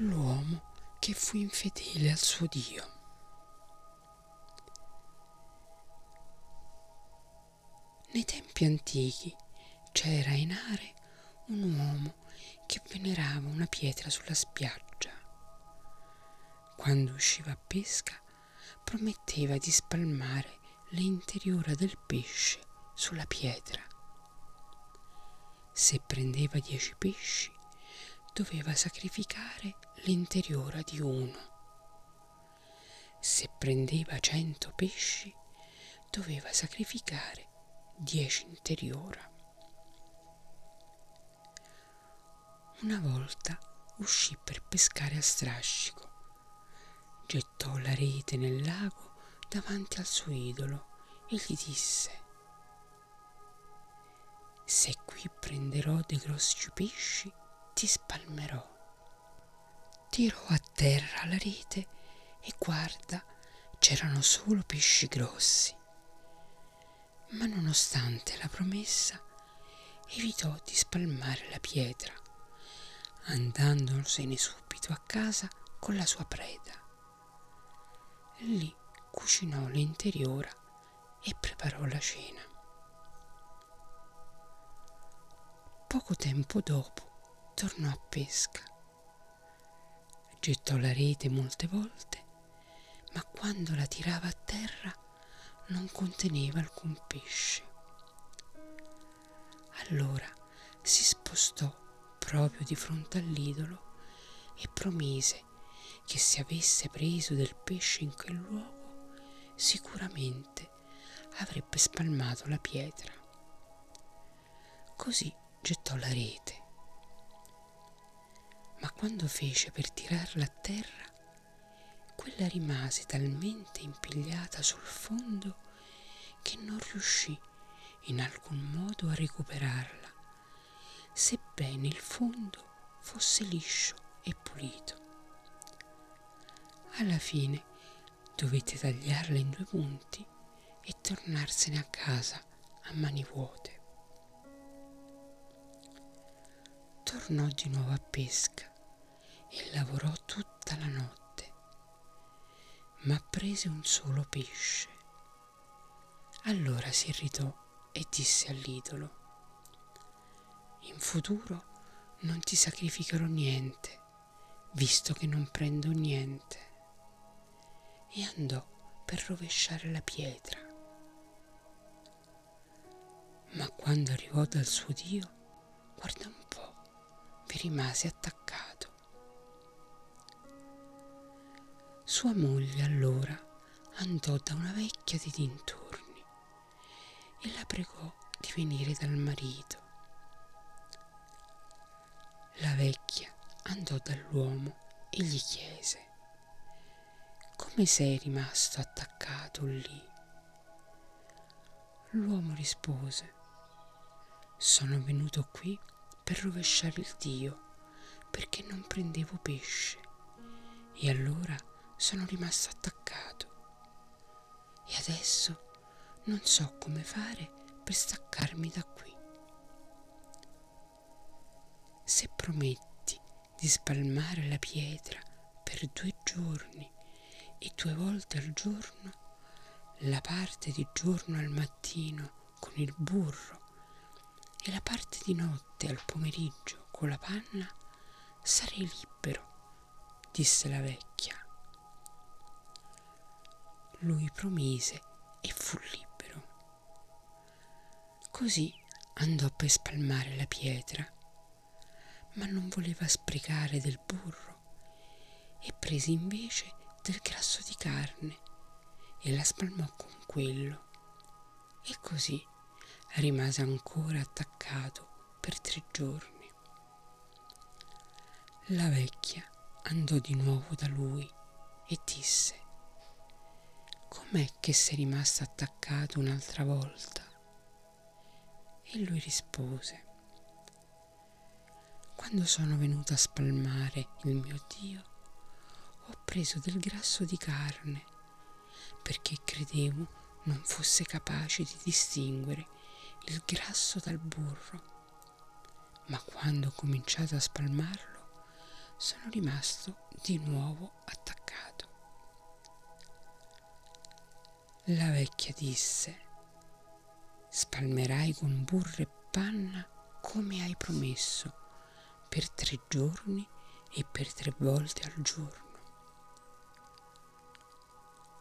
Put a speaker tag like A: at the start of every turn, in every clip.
A: l'uomo che fu infedele al suo Dio. Nei tempi antichi c'era in are un uomo che venerava una pietra sulla spiaggia. Quando usciva a pesca prometteva di spalmare l'interiora del pesce sulla pietra. Se prendeva dieci pesci doveva sacrificare l'interiora di uno. Se prendeva cento pesci doveva sacrificare dieci interiora. Una volta uscì per pescare a strascico, gettò la rete nel lago davanti al suo idolo e gli disse Se qui prenderò dei grossi pesci, ti spalmerò. Tirò a terra la rete e guarda, c'erano solo pesci grossi ma nonostante la promessa evitò di spalmare la pietra, andandosene subito a casa con la sua preda. Lì cucinò l'interiora e preparò la cena. Poco tempo dopo tornò a pesca. Gettò la rete molte volte, ma quando la tirava a terra non conteneva alcun pesce. Allora si spostò proprio di fronte all'idolo e promise che se avesse preso del pesce in quel luogo sicuramente avrebbe spalmato la pietra. Così gettò la rete. Ma quando fece per tirarla a terra, quella rimase talmente impigliata sul fondo che non riuscì in alcun modo a recuperarla, sebbene il fondo fosse liscio e pulito. Alla fine dovette tagliarla in due punti e tornarsene a casa a mani vuote. Tornò di nuovo a pesca e lavorò tutta la notte ma prese un solo pesce. Allora si irritò e disse all'idolo, in futuro non ti sacrificherò niente, visto che non prendo niente. E andò per rovesciare la pietra. Ma quando arrivò dal suo Dio, guarda un po', vi rimase attaccato. Sua moglie allora andò da una vecchia dei dintorni e la pregò di venire dal marito. La vecchia andò dall'uomo e gli chiese come sei rimasto attaccato lì? L'uomo rispose sono venuto qui per rovesciare il Dio perché non prendevo pesce e allora sono rimasto attaccato e adesso non so come fare per staccarmi da qui. Se prometti di spalmare la pietra per due giorni e due volte al giorno, la parte di giorno al mattino con il burro e la parte di notte al pomeriggio con la panna, sarei libero, disse la vecchia. Lui promise e fu libero. Così andò per spalmare la pietra, ma non voleva sprecare del burro e prese invece del grasso di carne e la spalmò con quello. E così rimase ancora attaccato per tre giorni. La vecchia andò di nuovo da lui e disse com'è che sei rimasto attaccato un'altra volta? E lui rispose, quando sono venuto a spalmare il mio Dio, ho preso del grasso di carne, perché credevo non fosse capace di distinguere il grasso dal burro. Ma quando ho cominciato a spalmarlo, sono rimasto di nuovo La vecchia disse, spalmerai con burro e panna come hai promesso, per tre giorni e per tre volte al giorno.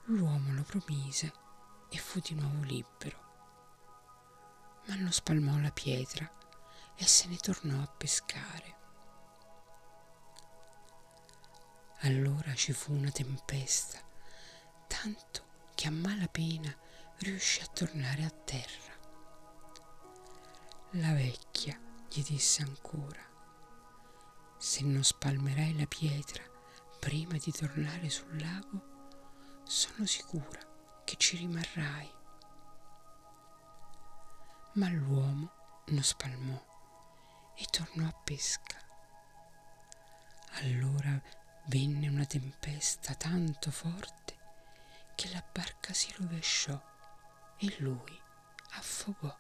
A: L'uomo lo promise e fu di nuovo libero, ma non spalmò la pietra e se ne tornò a pescare. Allora ci fu una tempesta, tanto che a malapena riuscì a tornare a terra. La vecchia gli disse ancora, se non spalmerai la pietra prima di tornare sul lago, sono sicura che ci rimarrai. Ma l'uomo non spalmò e tornò a pesca. Allora venne una tempesta tanto forte che la barca si rovesciò e lui affogò.